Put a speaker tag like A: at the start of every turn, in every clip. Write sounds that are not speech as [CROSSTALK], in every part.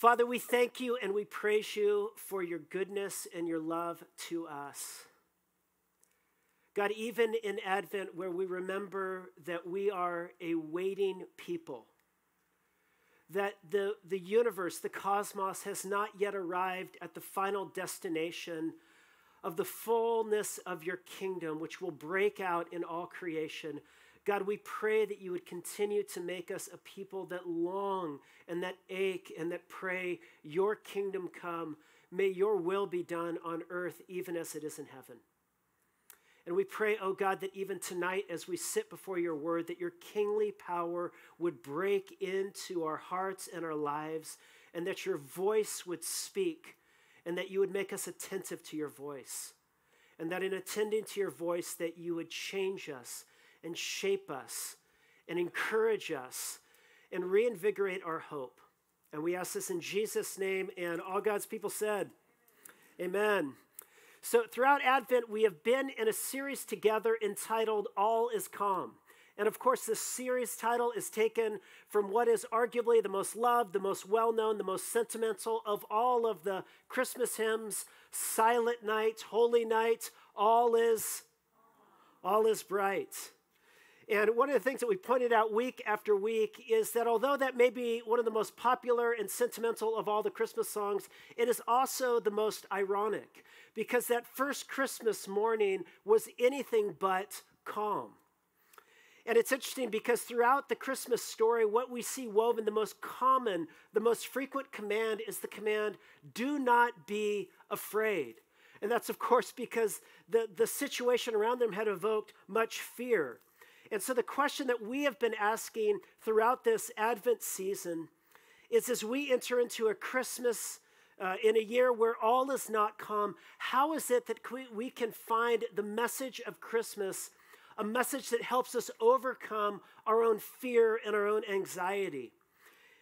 A: Father, we thank you and we praise you for your goodness and your love to us. God, even in Advent, where we remember that we are a waiting people, that the, the universe, the cosmos, has not yet arrived at the final destination of the fullness of your kingdom, which will break out in all creation. God, we pray that you would continue to make us a people that long and that ache and that pray, Your kingdom come. May your will be done on earth, even as it is in heaven. And we pray, oh God, that even tonight, as we sit before your word, that your kingly power would break into our hearts and our lives, and that your voice would speak, and that you would make us attentive to your voice. And that in attending to your voice, that you would change us and shape us and encourage us and reinvigorate our hope. And we ask this in Jesus' name, and all God's people said, Amen. So, throughout Advent, we have been in a series together entitled All is Calm. And of course, this series title is taken from what is arguably the most loved, the most well known, the most sentimental of all of the Christmas hymns Silent Night, Holy Night, All is, all is Bright. And one of the things that we pointed out week after week is that although that may be one of the most popular and sentimental of all the Christmas songs, it is also the most ironic because that first Christmas morning was anything but calm. And it's interesting because throughout the Christmas story, what we see woven, the most common, the most frequent command is the command, do not be afraid. And that's, of course, because the, the situation around them had evoked much fear. And so, the question that we have been asking throughout this Advent season is as we enter into a Christmas uh, in a year where all is not calm, how is it that we can find the message of Christmas, a message that helps us overcome our own fear and our own anxiety?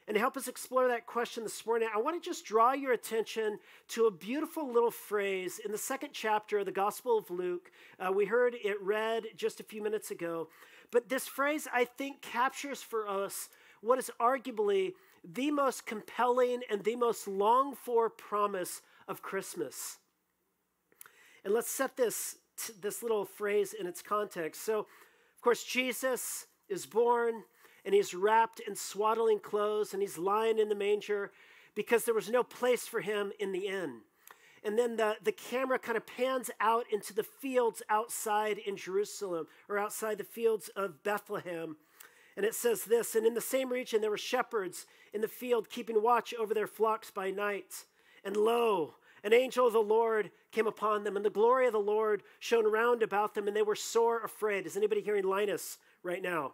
A: And to help us explore that question this morning, I want to just draw your attention to a beautiful little phrase in the second chapter of the Gospel of Luke. Uh, we heard it read just a few minutes ago. But this phrase, I think, captures for us what is arguably the most compelling and the most longed for promise of Christmas. And let's set this, this little phrase in its context. So, of course, Jesus is born and he's wrapped in swaddling clothes and he's lying in the manger because there was no place for him in the inn. And then the, the camera kind of pans out into the fields outside in Jerusalem or outside the fields of Bethlehem. And it says this And in the same region there were shepherds in the field keeping watch over their flocks by night. And lo, an angel of the Lord came upon them, and the glory of the Lord shone round about them, and they were sore afraid. Is anybody hearing Linus right now?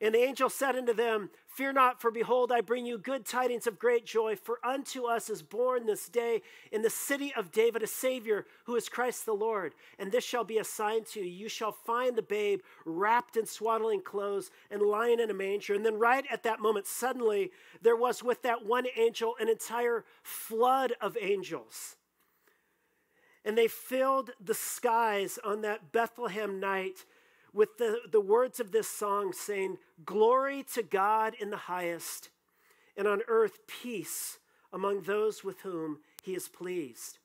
A: And the angel said unto them, Fear not, for behold, I bring you good tidings of great joy. For unto us is born this day in the city of David a Savior, who is Christ the Lord. And this shall be a sign to you. You shall find the babe wrapped in swaddling clothes and lying in a manger. And then, right at that moment, suddenly there was with that one angel an entire flood of angels. And they filled the skies on that Bethlehem night with the, the words of this song saying, Glory to God in the highest, and on earth peace among those with whom he is pleased.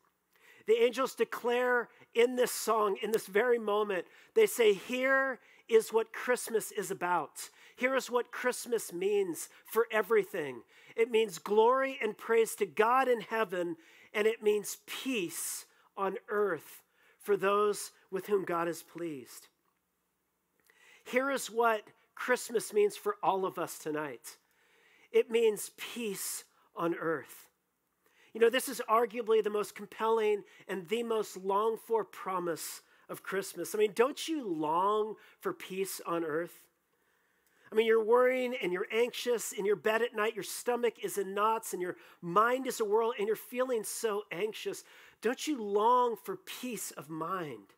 A: The angels declare in this song, in this very moment, they say, Here is what Christmas is about. Here is what Christmas means for everything it means glory and praise to God in heaven, and it means peace on earth for those with whom God is pleased. Here is what Christmas means for all of us tonight it means peace on earth. You know, this is arguably the most compelling and the most longed for promise of Christmas. I mean, don't you long for peace on earth? I mean, you're worrying and you're anxious in your bed at night, your stomach is in knots and your mind is a whirl and you're feeling so anxious. Don't you long for peace of mind?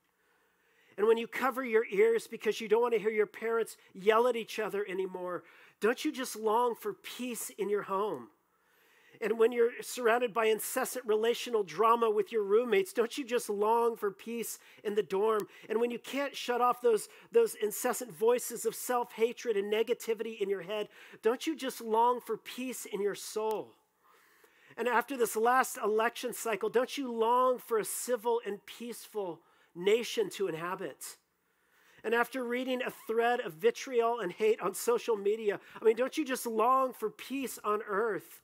A: And when you cover your ears because you don't want to hear your parents yell at each other anymore, don't you just long for peace in your home? And when you're surrounded by incessant relational drama with your roommates, don't you just long for peace in the dorm? And when you can't shut off those, those incessant voices of self hatred and negativity in your head, don't you just long for peace in your soul? And after this last election cycle, don't you long for a civil and peaceful nation to inhabit? And after reading a thread of vitriol and hate on social media, I mean, don't you just long for peace on earth?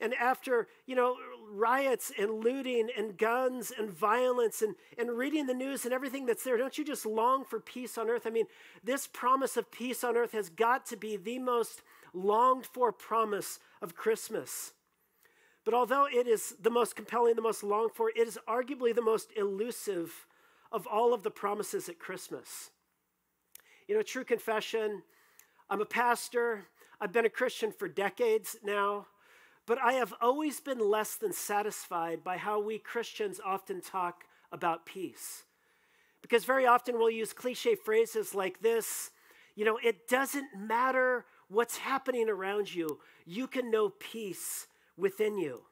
A: And after, you know, riots and looting and guns and violence and, and reading the news and everything that's there, don't you just long for peace on earth? I mean, this promise of peace on earth has got to be the most longed for promise of Christmas. But although it is the most compelling, the most longed for, it is arguably the most elusive of all of the promises at Christmas. You know, true confession, I'm a pastor. I've been a Christian for decades now, but I have always been less than satisfied by how we Christians often talk about peace. Because very often we'll use cliche phrases like this you know, it doesn't matter what's happening around you, you can know peace within you.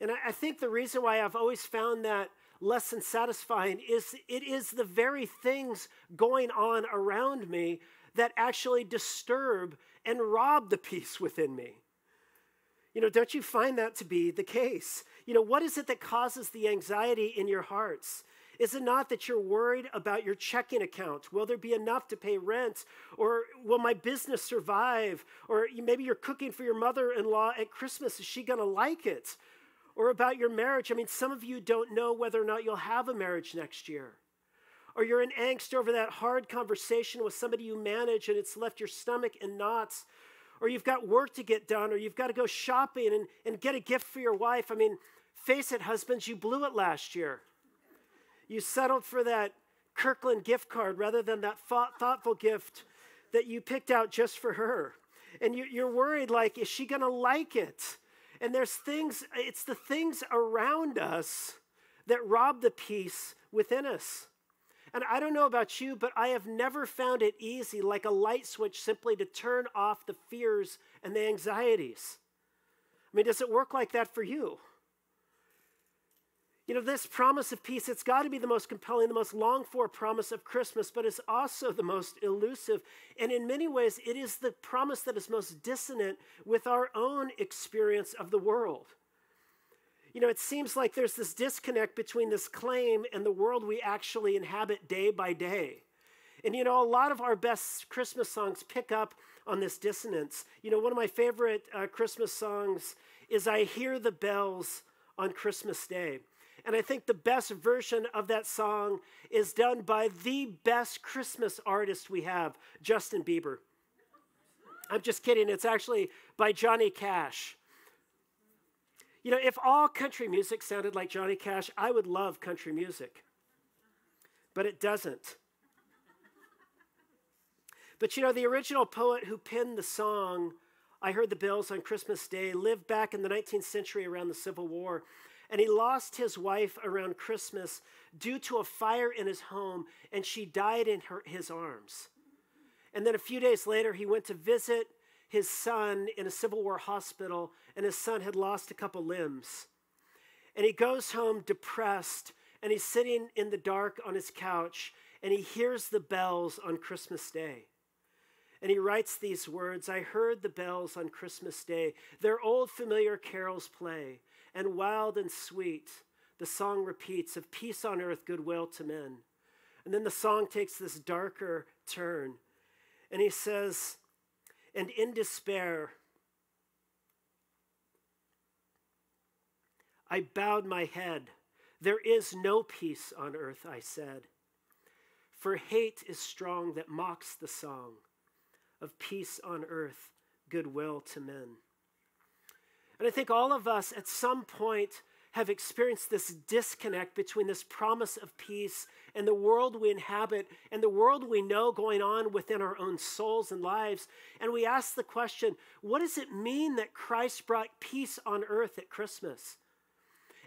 A: And I, think the reason why I've always found that less than satisfying is it is the very things going on around me that actually disturb and rob the peace within me. You know, don't you find that to be the case? You know, what is it that causes the anxiety in your hearts? Is it not that you're worried about your checking account? Will there be enough to pay rent? Or will my business survive? Or maybe you're cooking for your mother in law at Christmas. Is she going to like it? Or about your marriage. I mean, some of you don't know whether or not you'll have a marriage next year. Or you're in angst over that hard conversation with somebody you manage and it's left your stomach in knots. Or you've got work to get done, or you've got to go shopping and, and get a gift for your wife. I mean, face it, husbands, you blew it last year. You settled for that Kirkland gift card rather than that thought, thoughtful gift that you picked out just for her. And you, you're worried, like, is she going to like it? And there's things, it's the things around us that rob the peace within us. And I don't know about you, but I have never found it easy, like a light switch, simply to turn off the fears and the anxieties. I mean, does it work like that for you? You know, this promise of peace, it's got to be the most compelling, the most longed for promise of Christmas, but it's also the most elusive. And in many ways, it is the promise that is most dissonant with our own experience of the world. You know, it seems like there's this disconnect between this claim and the world we actually inhabit day by day. And you know, a lot of our best Christmas songs pick up on this dissonance. You know, one of my favorite uh, Christmas songs is I Hear the Bells on Christmas Day. And I think the best version of that song is done by the best Christmas artist we have, Justin Bieber. I'm just kidding. It's actually by Johnny Cash. You know, if all country music sounded like Johnny Cash, I would love country music. But it doesn't. But you know, the original poet who penned the song, I Heard the Bells on Christmas Day, lived back in the 19th century around the Civil War. And he lost his wife around Christmas due to a fire in his home, and she died in her, his arms. And then a few days later, he went to visit his son in a Civil War hospital, and his son had lost a couple limbs. And he goes home depressed, and he's sitting in the dark on his couch, and he hears the bells on Christmas Day. And he writes these words I heard the bells on Christmas Day. Their old familiar carols play and wild and sweet, the song repeats of peace on earth, goodwill to men. And then the song takes this darker turn. And he says, and in despair, I bowed my head. There is no peace on earth, I said. For hate is strong that mocks the song of peace on earth, goodwill to men. And I think all of us at some point have experienced this disconnect between this promise of peace and the world we inhabit and the world we know going on within our own souls and lives. And we ask the question what does it mean that Christ brought peace on earth at Christmas?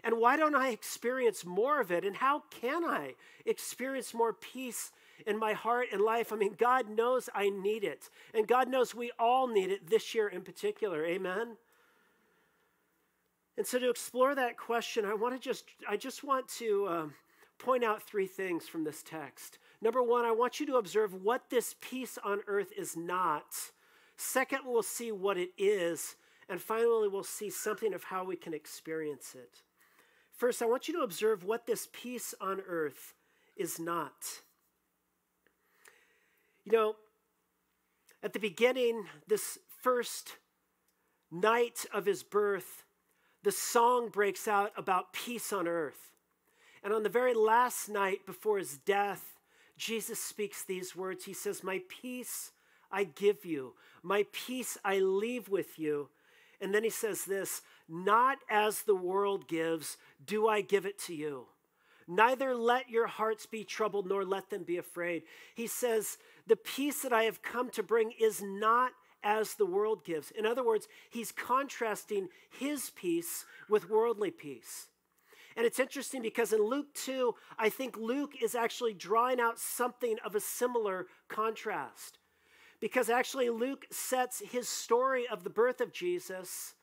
A: And why don't I experience more of it? And how can I experience more peace in my heart and life? I mean, God knows I need it. And God knows we all need it this year in particular. Amen? And so to explore that question, I want to just I just want to um, point out three things from this text. Number one, I want you to observe what this peace on earth is not. Second, we'll see what it is. And finally, we'll see something of how we can experience it. First, I want you to observe what this peace on earth is not. You know, at the beginning, this first night of his birth, the song breaks out about peace on earth. And on the very last night before his death, Jesus speaks these words. He says, My peace I give you, my peace I leave with you. And then he says this Not as the world gives, do I give it to you. Neither let your hearts be troubled, nor let them be afraid. He says, The peace that I have come to bring is not as the world gives. In other words, he's contrasting his peace with worldly peace. And it's interesting because in Luke 2, I think Luke is actually drawing out something of a similar contrast. Because actually, Luke sets his story of the birth of Jesus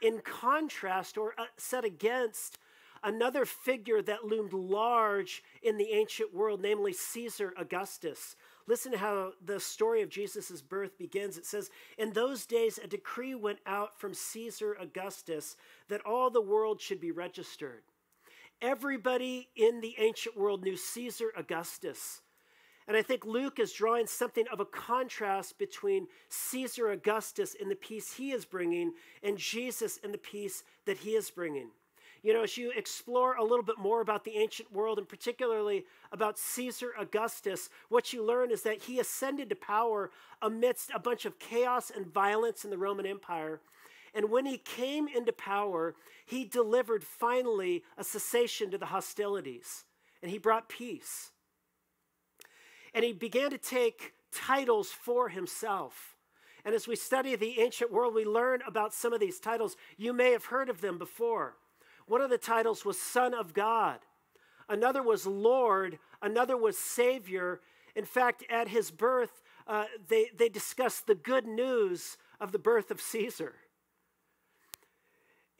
A: in contrast or uh, set against another figure that loomed large in the ancient world, namely Caesar Augustus. Listen to how the story of Jesus' birth begins. It says, In those days, a decree went out from Caesar Augustus that all the world should be registered. Everybody in the ancient world knew Caesar Augustus. And I think Luke is drawing something of a contrast between Caesar Augustus and the peace he is bringing and Jesus and the peace that he is bringing. You know, as you explore a little bit more about the ancient world and particularly about Caesar Augustus, what you learn is that he ascended to power amidst a bunch of chaos and violence in the Roman Empire. And when he came into power, he delivered finally a cessation to the hostilities and he brought peace. And he began to take titles for himself. And as we study the ancient world, we learn about some of these titles. You may have heard of them before. One of the titles was Son of God, another was Lord, another was Savior. In fact, at his birth, uh, they, they discussed the good news of the birth of Caesar.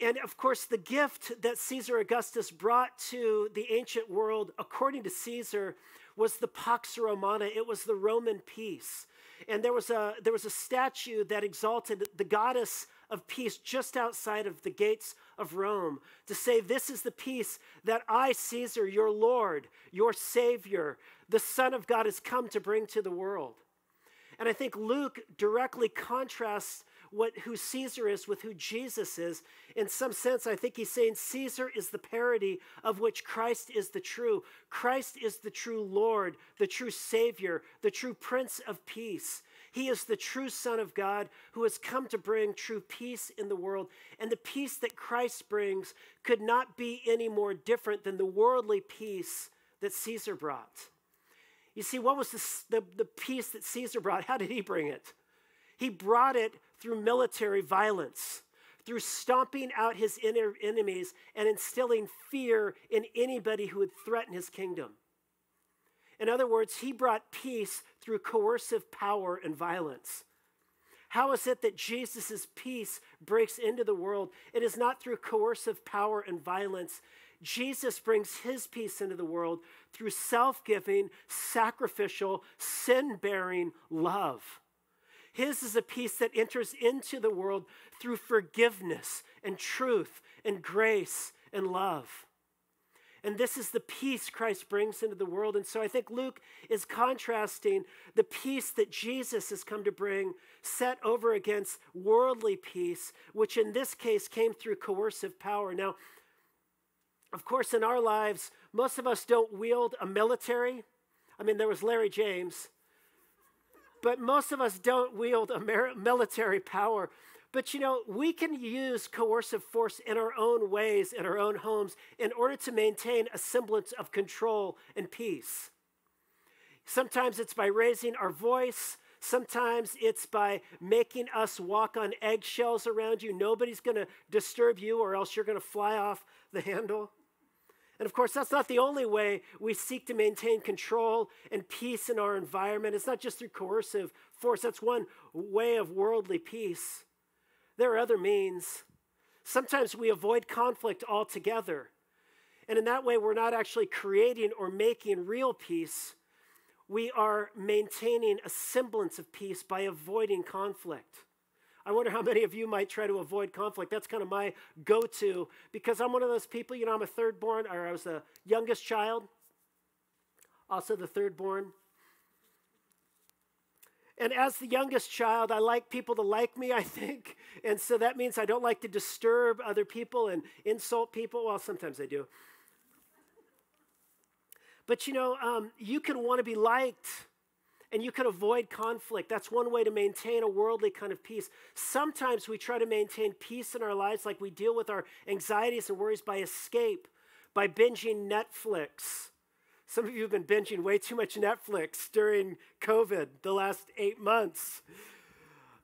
A: And of course, the gift that Caesar Augustus brought to the ancient world, according to Caesar, was the Pax Romana. It was the Roman peace. And there was a, there was a statue that exalted the goddess of peace just outside of the gates of Rome to say, This is the peace that I, Caesar, your Lord, your Savior, the Son of God, has come to bring to the world. And I think Luke directly contrasts what who Caesar is with who Jesus is. In some sense, I think he's saying Caesar is the parody of which Christ is the true. Christ is the true Lord, the true Savior, the true Prince of Peace. He is the true Son of God who has come to bring true peace in the world. And the peace that Christ brings could not be any more different than the worldly peace that Caesar brought. You see, what was the, the, the peace that Caesar brought? How did he bring it? He brought it through military violence, through stomping out his enemies and instilling fear in anybody who would threaten his kingdom. In other words, he brought peace through coercive power and violence. How is it that Jesus' peace breaks into the world? It is not through coercive power and violence. Jesus brings his peace into the world through self giving, sacrificial, sin bearing love. His is a peace that enters into the world through forgiveness and truth and grace and love. And this is the peace Christ brings into the world. And so I think Luke is contrasting the peace that Jesus has come to bring, set over against worldly peace, which in this case came through coercive power. Now, of course, in our lives, most of us don't wield a military. I mean, there was Larry James, but most of us don't wield a military power. But you know, we can use coercive force in our own ways, in our own homes, in order to maintain a semblance of control and peace. Sometimes it's by raising our voice. Sometimes it's by making us walk on eggshells around you. Nobody's going to disturb you, or else you're going to fly off the handle. And of course, that's not the only way we seek to maintain control and peace in our environment. It's not just through coercive force, that's one way of worldly peace. There are other means. Sometimes we avoid conflict altogether. And in that way, we're not actually creating or making real peace. We are maintaining a semblance of peace by avoiding conflict. I wonder how many of you might try to avoid conflict. That's kind of my go to because I'm one of those people, you know, I'm a third born, or I was the youngest child, also the third born. And as the youngest child, I like people to like me, [LAUGHS] I think. And so that means I don't like to disturb other people and insult people. Well, sometimes I do. But you know, um, you can want to be liked and you can avoid conflict. That's one way to maintain a worldly kind of peace. Sometimes we try to maintain peace in our lives, like we deal with our anxieties and worries by escape, by binging Netflix. Some of you have been binging way too much Netflix during COVID, the last eight months.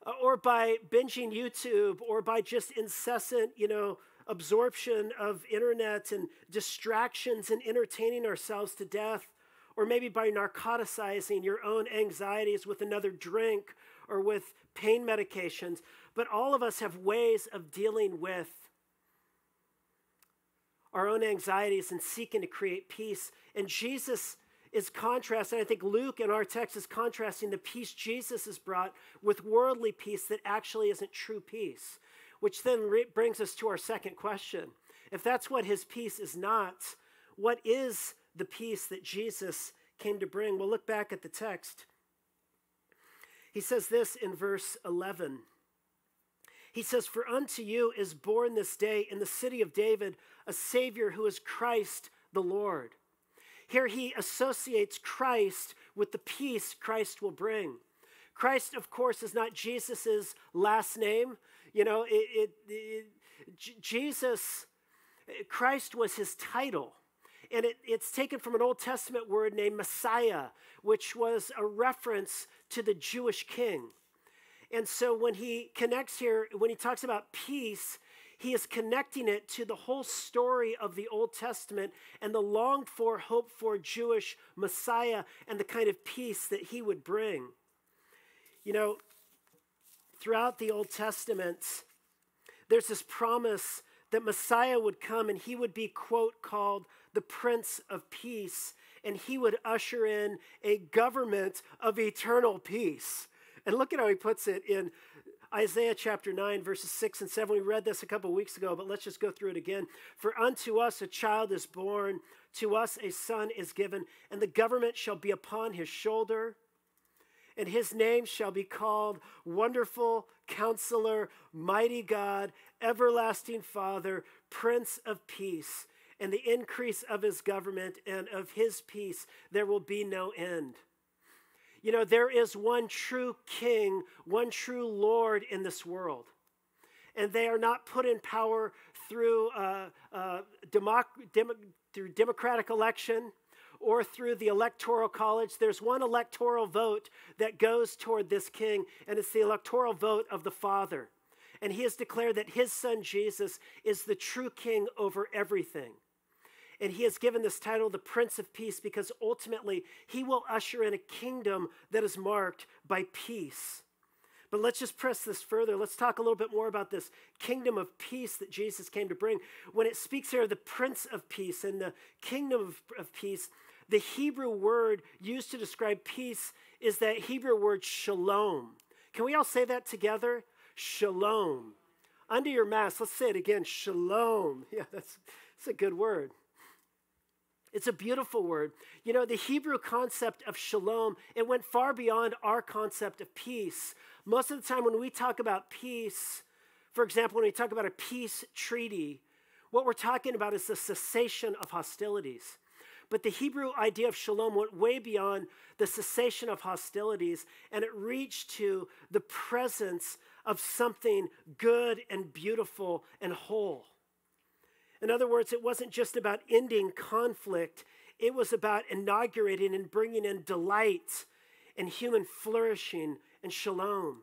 A: Uh, or by binging YouTube, or by just incessant, you know, absorption of internet and distractions and entertaining ourselves to death or maybe by narcoticizing your own anxieties with another drink or with pain medications. But all of us have ways of dealing with our own anxieties and seeking to create peace. And Jesus is contrasting, I think Luke in our text is contrasting the peace Jesus has brought with worldly peace that actually isn't true peace, which then re- brings us to our second question. If that's what his peace is not, what is the peace that Jesus came to bring. We'll look back at the text. He says this in verse 11. He says, For unto you is born this day in the city of David a Savior who is Christ the Lord. Here he associates Christ with the peace Christ will bring. Christ, of course, is not Jesus' last name. You know, it, it, it, Jesus, Christ was his title. And it, it's taken from an Old Testament word named Messiah, which was a reference to the Jewish king. And so when he connects here, when he talks about peace, he is connecting it to the whole story of the Old Testament and the longed for, hoped for Jewish Messiah and the kind of peace that he would bring. You know, throughout the Old Testament, there's this promise that Messiah would come and he would be, quote, called the Prince of Peace, and he would usher in a government of eternal peace. And look at how he puts it in Isaiah chapter 9, verses 6 and 7. We read this a couple weeks ago, but let's just go through it again. For unto us a child is born, to us a son is given, and the government shall be upon his shoulder and his name shall be called Wonderful Counselor, Mighty God, Everlasting Father, Prince of Peace. And the increase of his government and of his peace, there will be no end. You know, there is one true king, one true Lord in this world. And they are not put in power through, uh, uh, democ- dem- through democratic election or through the electoral college. There's one electoral vote that goes toward this king, and it's the electoral vote of the Father. And he has declared that his son Jesus is the true king over everything. And he has given this title the Prince of Peace because ultimately he will usher in a kingdom that is marked by peace. But let's just press this further. Let's talk a little bit more about this kingdom of peace that Jesus came to bring. When it speaks here of the Prince of Peace and the kingdom of, of peace, the Hebrew word used to describe peace is that Hebrew word shalom. Can we all say that together? Shalom. Under your mask, let's say it again shalom. [LAUGHS] Yeah, that's, that's a good word. It's a beautiful word. You know, the Hebrew concept of shalom, it went far beyond our concept of peace. Most of the time, when we talk about peace, for example, when we talk about a peace treaty, what we're talking about is the cessation of hostilities. But the Hebrew idea of shalom went way beyond the cessation of hostilities and it reached to the presence of something good and beautiful and whole. In other words, it wasn't just about ending conflict, it was about inaugurating and bringing in delight and human flourishing and shalom.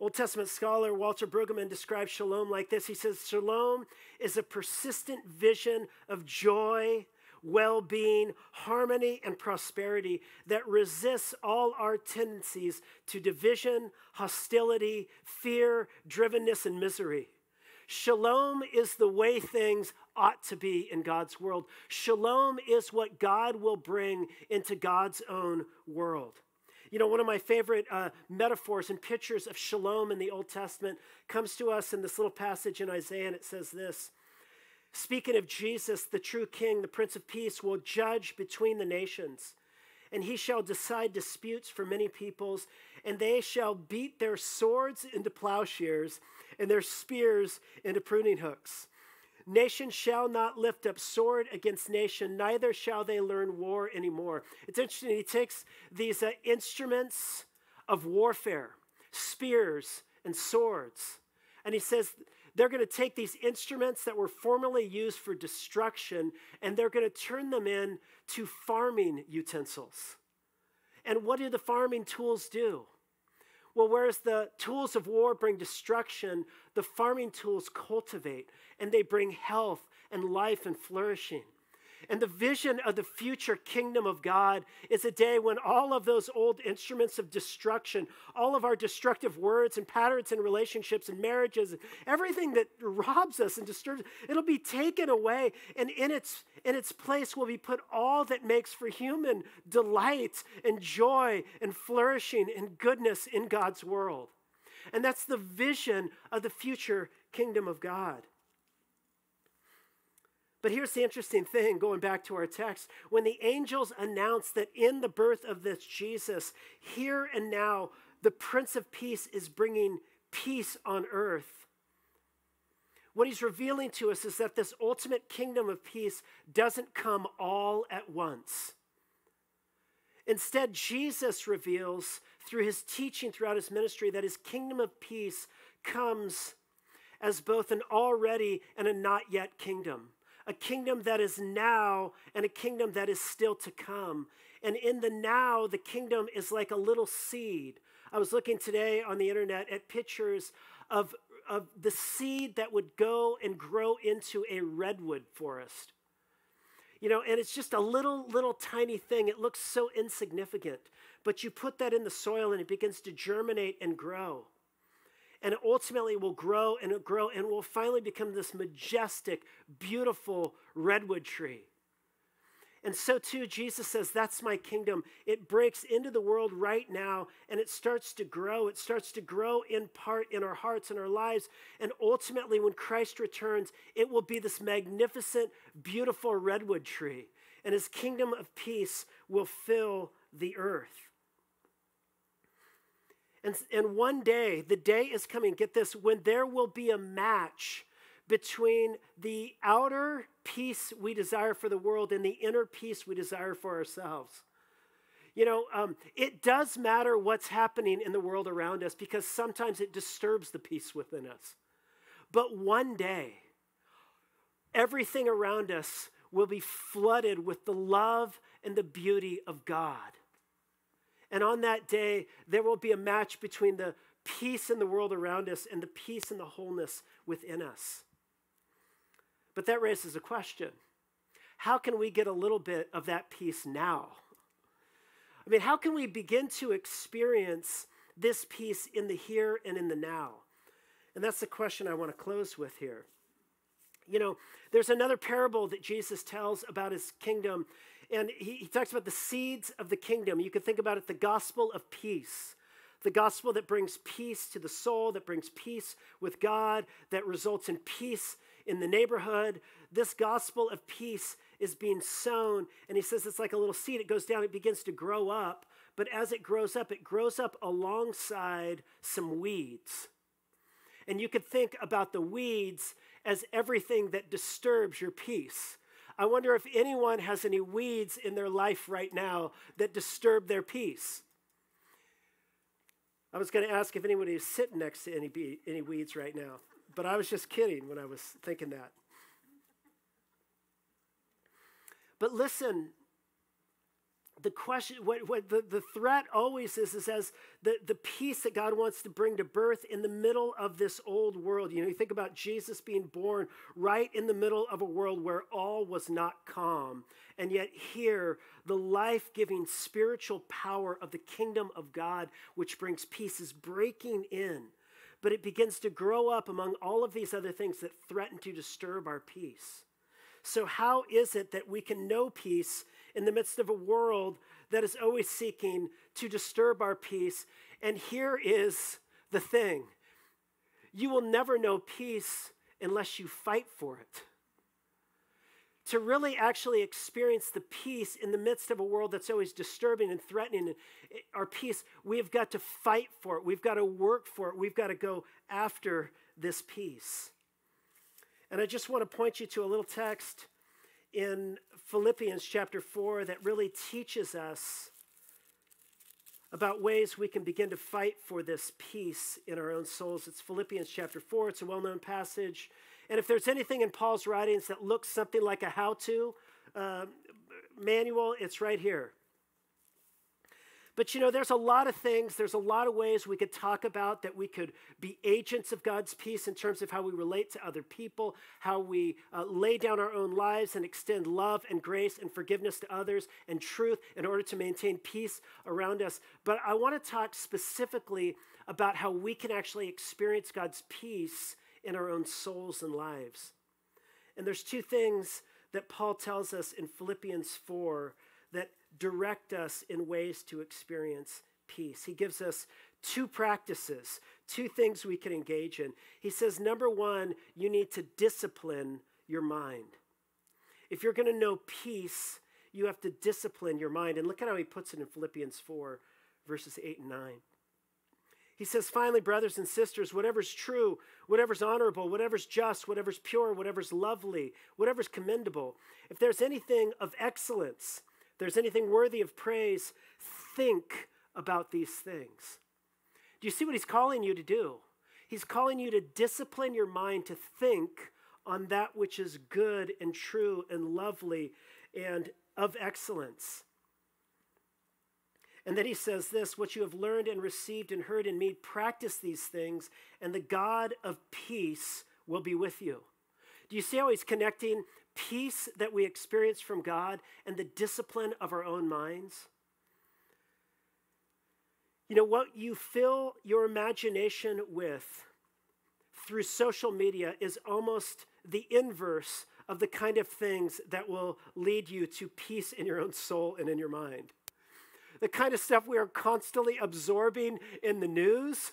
A: Old Testament scholar Walter Brueggemann describes shalom like this. He says, Shalom is a persistent vision of joy, well being, harmony, and prosperity that resists all our tendencies to division, hostility, fear, drivenness, and misery. Shalom is the way things ought to be in God's world. Shalom is what God will bring into God's own world. You know, one of my favorite uh, metaphors and pictures of shalom in the Old Testament comes to us in this little passage in Isaiah, and it says this Speaking of Jesus, the true King, the Prince of Peace, will judge between the nations, and he shall decide disputes for many peoples, and they shall beat their swords into plowshares and their spears into pruning hooks. Nation shall not lift up sword against nation, neither shall they learn war anymore. It's interesting, he takes these uh, instruments of warfare, spears and swords, and he says they're going to take these instruments that were formerly used for destruction and they're going to turn them into farming utensils. And what do the farming tools do? Well, whereas the tools of war bring destruction, the farming tools cultivate and they bring health and life and flourishing. And the vision of the future kingdom of God is a day when all of those old instruments of destruction, all of our destructive words and patterns and relationships and marriages, everything that robs us and disturbs, it'll be taken away. And in its, in its place will be put all that makes for human delight and joy and flourishing and goodness in God's world. And that's the vision of the future kingdom of God. But here's the interesting thing going back to our text. When the angels announced that in the birth of this Jesus, here and now, the Prince of Peace is bringing peace on earth. What he's revealing to us is that this ultimate kingdom of peace doesn't come all at once. Instead, Jesus reveals through his teaching throughout his ministry that his kingdom of peace comes as both an already and a not yet kingdom a kingdom that is now and a kingdom that is still to come. And in the now, the kingdom is like a little seed. I was looking today on the internet at pictures of, of the seed that would go and grow into a redwood forest. You know, and it's just a little, little tiny thing. It looks so insignificant. But you put that in the soil and it begins to germinate and grow and ultimately will grow and grow and will finally become this majestic, beautiful redwood tree. And so, too, Jesus says, That's my kingdom. It breaks into the world right now and it starts to grow. It starts to grow in part in our hearts and our lives. And ultimately, when Christ returns, it will be this magnificent, beautiful redwood tree. And his kingdom of peace will fill the earth. And, and one day, the day is coming, get this, when there will be a match between the outer peace we desire for the world and the inner peace we desire for ourselves. You know, um, it does matter what's happening in the world around us because sometimes it disturbs the peace within us. But one day, everything around us will be flooded with the love and the beauty of God. And on that day, there will be a match between the peace in the world around us and the peace and the wholeness within us. But that raises a question How can we get a little bit of that peace now? I mean, how can we begin to experience this peace in the here and in the now? And that's the question I want to close with here. You know, there's another parable that Jesus tells about his kingdom, and he, he talks about the seeds of the kingdom. You can think about it the gospel of peace. The gospel that brings peace to the soul, that brings peace with God, that results in peace in the neighborhood. This gospel of peace is being sown. And he says it's like a little seed. It goes down, it begins to grow up. But as it grows up, it grows up alongside some weeds. And you could think about the weeds as everything that disturbs your peace. I wonder if anyone has any weeds in their life right now that disturb their peace. I was going to ask if anybody is sitting next to any, any weeds right now, but I was just kidding when I was thinking that. But listen, the question, what, what the, the threat always is, is as the, the peace that God wants to bring to birth in the middle of this old world. You know, you think about Jesus being born right in the middle of a world where all was not calm. And yet, here, the life giving spiritual power of the kingdom of God, which brings peace, is breaking in. But it begins to grow up among all of these other things that threaten to disturb our peace. So, how is it that we can know peace in the midst of a world that is always seeking to disturb our peace? And here is the thing you will never know peace unless you fight for it. To really actually experience the peace in the midst of a world that's always disturbing and threatening our peace, we've got to fight for it. We've got to work for it. We've got to go after this peace. And I just want to point you to a little text in Philippians chapter 4 that really teaches us about ways we can begin to fight for this peace in our own souls. It's Philippians chapter 4, it's a well known passage. And if there's anything in Paul's writings that looks something like a how to uh, manual, it's right here. But you know, there's a lot of things, there's a lot of ways we could talk about that we could be agents of God's peace in terms of how we relate to other people, how we uh, lay down our own lives and extend love and grace and forgiveness to others and truth in order to maintain peace around us. But I want to talk specifically about how we can actually experience God's peace in our own souls and lives. And there's two things that Paul tells us in Philippians 4 that direct us in ways to experience peace. He gives us two practices, two things we can engage in. He says, number one, you need to discipline your mind. If you're going to know peace, you have to discipline your mind. And look at how he puts it in Philippians 4, verses 8 and 9. He says, finally, brothers and sisters, whatever's true, whatever's honorable, whatever's just, whatever's pure, whatever's lovely, whatever's commendable, if there's anything of excellence, there's anything worthy of praise, think about these things. Do you see what he's calling you to do? He's calling you to discipline your mind to think on that which is good and true and lovely and of excellence. And then he says this what you have learned and received and heard in me, practice these things, and the God of peace will be with you. Do you see how he's connecting peace that we experience from God and the discipline of our own minds? You know, what you fill your imagination with through social media is almost the inverse of the kind of things that will lead you to peace in your own soul and in your mind. The kind of stuff we are constantly absorbing in the news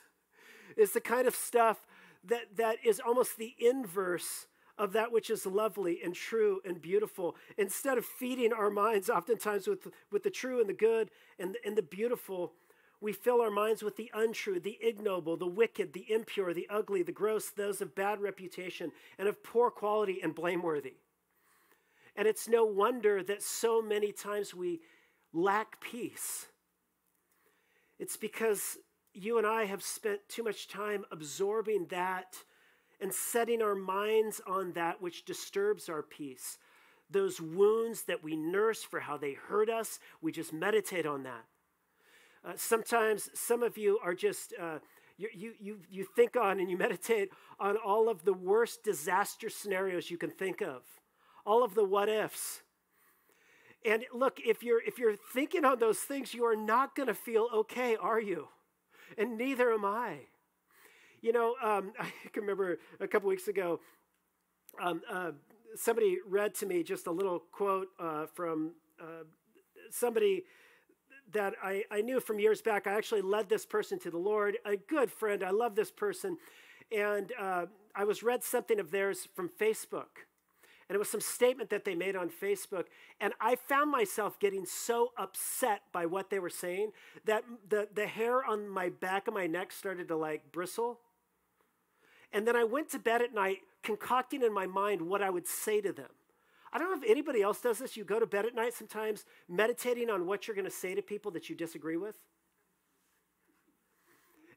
A: is the kind of stuff that, that is almost the inverse of that which is lovely and true and beautiful. Instead of feeding our minds oftentimes with, with the true and the good and, and the beautiful, we fill our minds with the untrue, the ignoble, the wicked, the impure, the ugly, the gross, those of bad reputation and of poor quality and blameworthy. And it's no wonder that so many times we lack peace. It's because you and I have spent too much time absorbing that and setting our minds on that which disturbs our peace. Those wounds that we nurse for how they hurt us, we just meditate on that. Uh, sometimes some of you are just, uh, you, you, you, you think on and you meditate on all of the worst disaster scenarios you can think of, all of the what ifs. And look, if you're, if you're thinking on those things, you are not going to feel okay, are you? And neither am I. You know, um, [LAUGHS] I can remember a couple weeks ago, um, uh, somebody read to me just a little quote uh, from uh, somebody that I, I knew from years back. I actually led this person to the Lord, a good friend. I love this person. And uh, I was read something of theirs from Facebook. And it was some statement that they made on Facebook. And I found myself getting so upset by what they were saying that the, the hair on my back of my neck started to like bristle. And then I went to bed at night concocting in my mind what I would say to them. I don't know if anybody else does this. You go to bed at night sometimes meditating on what you're going to say to people that you disagree with.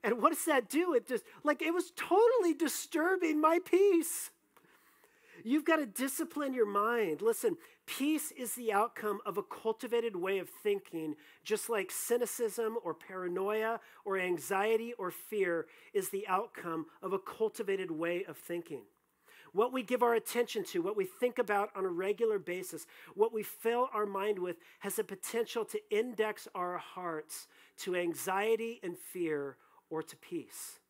A: And what does that do? It just, like, it was totally disturbing my peace. You've got to discipline your mind. Listen, peace is the outcome of a cultivated way of thinking, just like cynicism or paranoia or anxiety or fear is the outcome of a cultivated way of thinking. What we give our attention to, what we think about on a regular basis, what we fill our mind with, has the potential to index our hearts to anxiety and fear or to peace.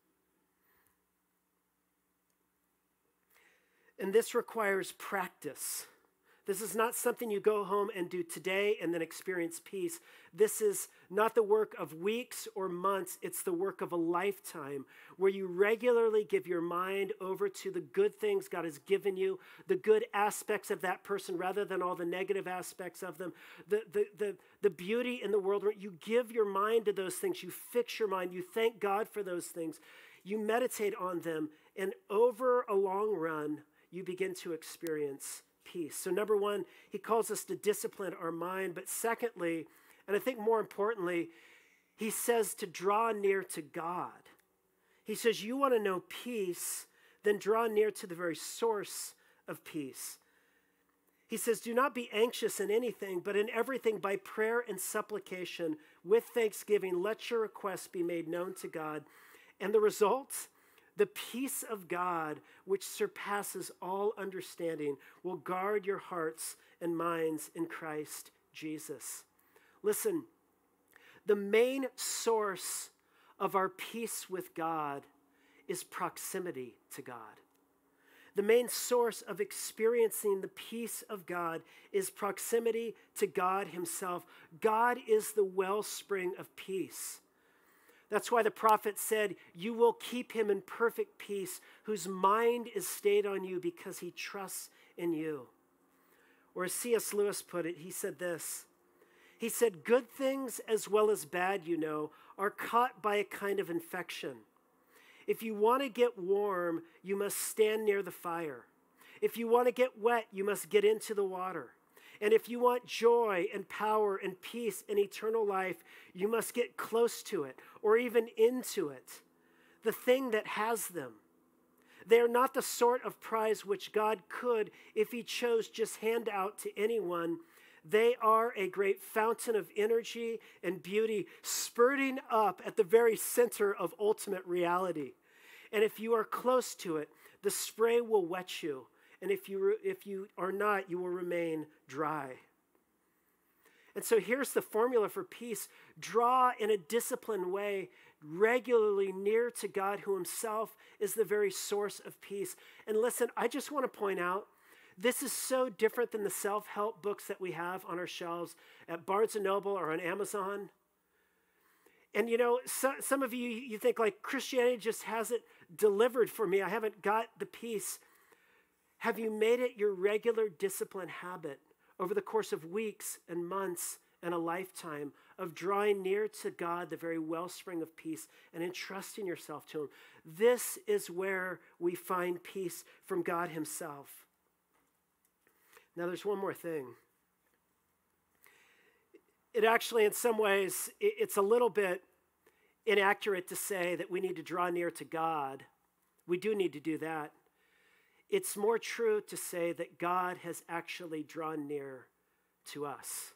A: And this requires practice. This is not something you go home and do today and then experience peace. This is not the work of weeks or months, it's the work of a lifetime where you regularly give your mind over to the good things God has given you, the good aspects of that person rather than all the negative aspects of them, the, the, the, the beauty in the world. You give your mind to those things, you fix your mind, you thank God for those things, you meditate on them, and over a long run, you begin to experience peace. So, number one, he calls us to discipline our mind. But secondly, and I think more importantly, he says to draw near to God. He says, You want to know peace, then draw near to the very source of peace. He says, Do not be anxious in anything, but in everything by prayer and supplication, with thanksgiving, let your requests be made known to God. And the result, the peace of God, which surpasses all understanding, will guard your hearts and minds in Christ Jesus. Listen, the main source of our peace with God is proximity to God. The main source of experiencing the peace of God is proximity to God Himself. God is the wellspring of peace. That's why the prophet said, You will keep him in perfect peace, whose mind is stayed on you because he trusts in you. Or as C.S. Lewis put it, he said this He said, Good things as well as bad, you know, are caught by a kind of infection. If you want to get warm, you must stand near the fire. If you want to get wet, you must get into the water. And if you want joy and power and peace and eternal life, you must get close to it or even into it, the thing that has them. They are not the sort of prize which God could, if He chose, just hand out to anyone. They are a great fountain of energy and beauty, spurting up at the very center of ultimate reality. And if you are close to it, the spray will wet you and if you, if you are not, you will remain dry. And so here's the formula for peace draw in a disciplined way regularly near to God, who Himself is the very source of peace. And listen, I just want to point out this is so different than the self help books that we have on our shelves at Barnes and Noble or on Amazon. And you know, so, some of you, you think like Christianity just hasn't delivered for me. I haven't got the peace. Have you made it your regular discipline habit over the course of weeks and months and a lifetime of drawing near to God, the very wellspring of peace, and entrusting yourself to Him? This is where we find peace from God Himself. Now, there's one more thing. It actually, in some ways, it's a little bit inaccurate to say that we need to draw near to God. We do need to do that. It's more true to say that God has actually drawn near to us.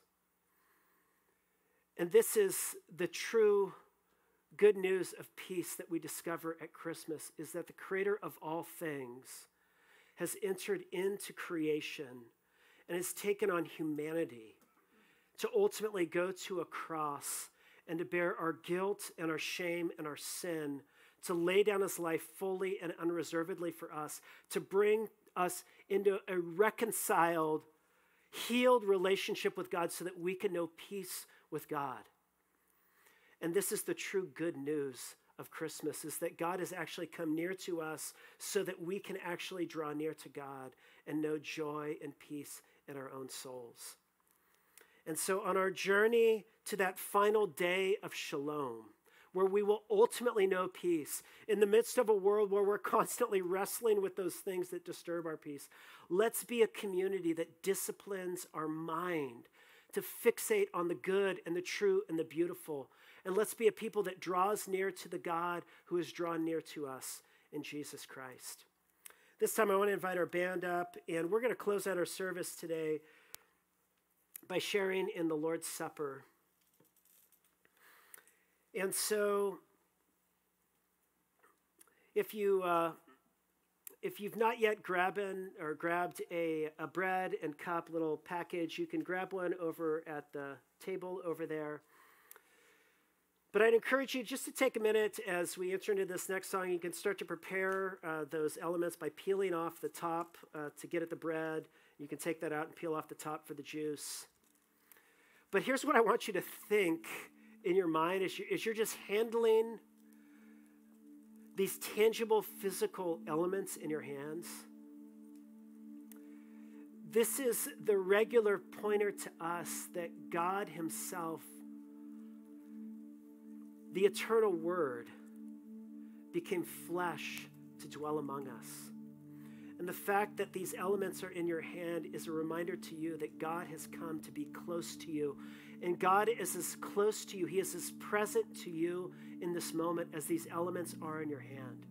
A: And this is the true good news of peace that we discover at Christmas is that the creator of all things has entered into creation and has taken on humanity to ultimately go to a cross and to bear our guilt and our shame and our sin to lay down his life fully and unreservedly for us, to bring us into a reconciled, healed relationship with God so that we can know peace with God. And this is the true good news of Christmas is that God has actually come near to us so that we can actually draw near to God and know joy and peace in our own souls. And so on our journey to that final day of shalom, where we will ultimately know peace in the midst of a world where we're [LAUGHS] constantly wrestling with those things that disturb our peace. Let's be a community that disciplines our mind to fixate on the good and the true and the beautiful. And let's be a people that draws near to the God who has drawn near to us in Jesus Christ. This time I want to invite our band up, and we're going to close out our service today by sharing in the Lord's Supper. And so, if you uh, if you've not yet grabbed or grabbed a, a bread and cup little package, you can grab one over at the table over there. But I'd encourage you just to take a minute as we enter into this next song. You can start to prepare uh, those elements by peeling off the top uh, to get at the bread. You can take that out and peel off the top for the juice. But here's what I want you to think in your mind as, you, as you're just handling these tangible physical elements in your hands. This is the regular pointer to us that God Himself, the eternal Word, became flesh to dwell among us. And the fact that these elements are in your hand is a reminder to you that God has come to be close to you. And God is as close to you, He is as present to you in this moment as these elements are in your hand.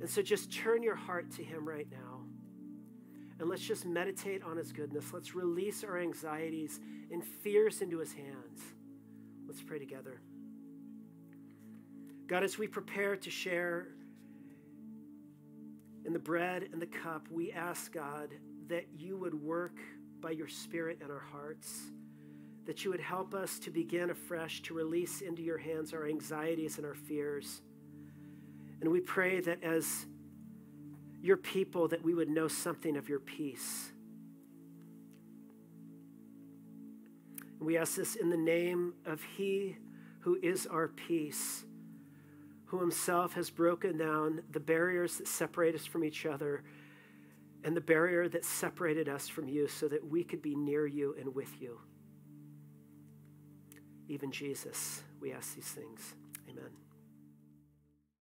A: And so just turn your heart to Him right now. And let's just meditate on His goodness. Let's release our anxieties and fears into His hands. Let's pray together. God, as we prepare to share in the bread and the cup, we ask, God, that you would work by your Spirit in our hearts, that you would help us to begin afresh to release into your hands our anxieties and our fears. And we pray that as your people, that we would know something of your peace. And we ask this in the name of He who is our peace who himself has broken down the barriers that separate us from each other and the barrier that separated us from you so that we could be near you and with you. Even Jesus, we ask these things. Amen.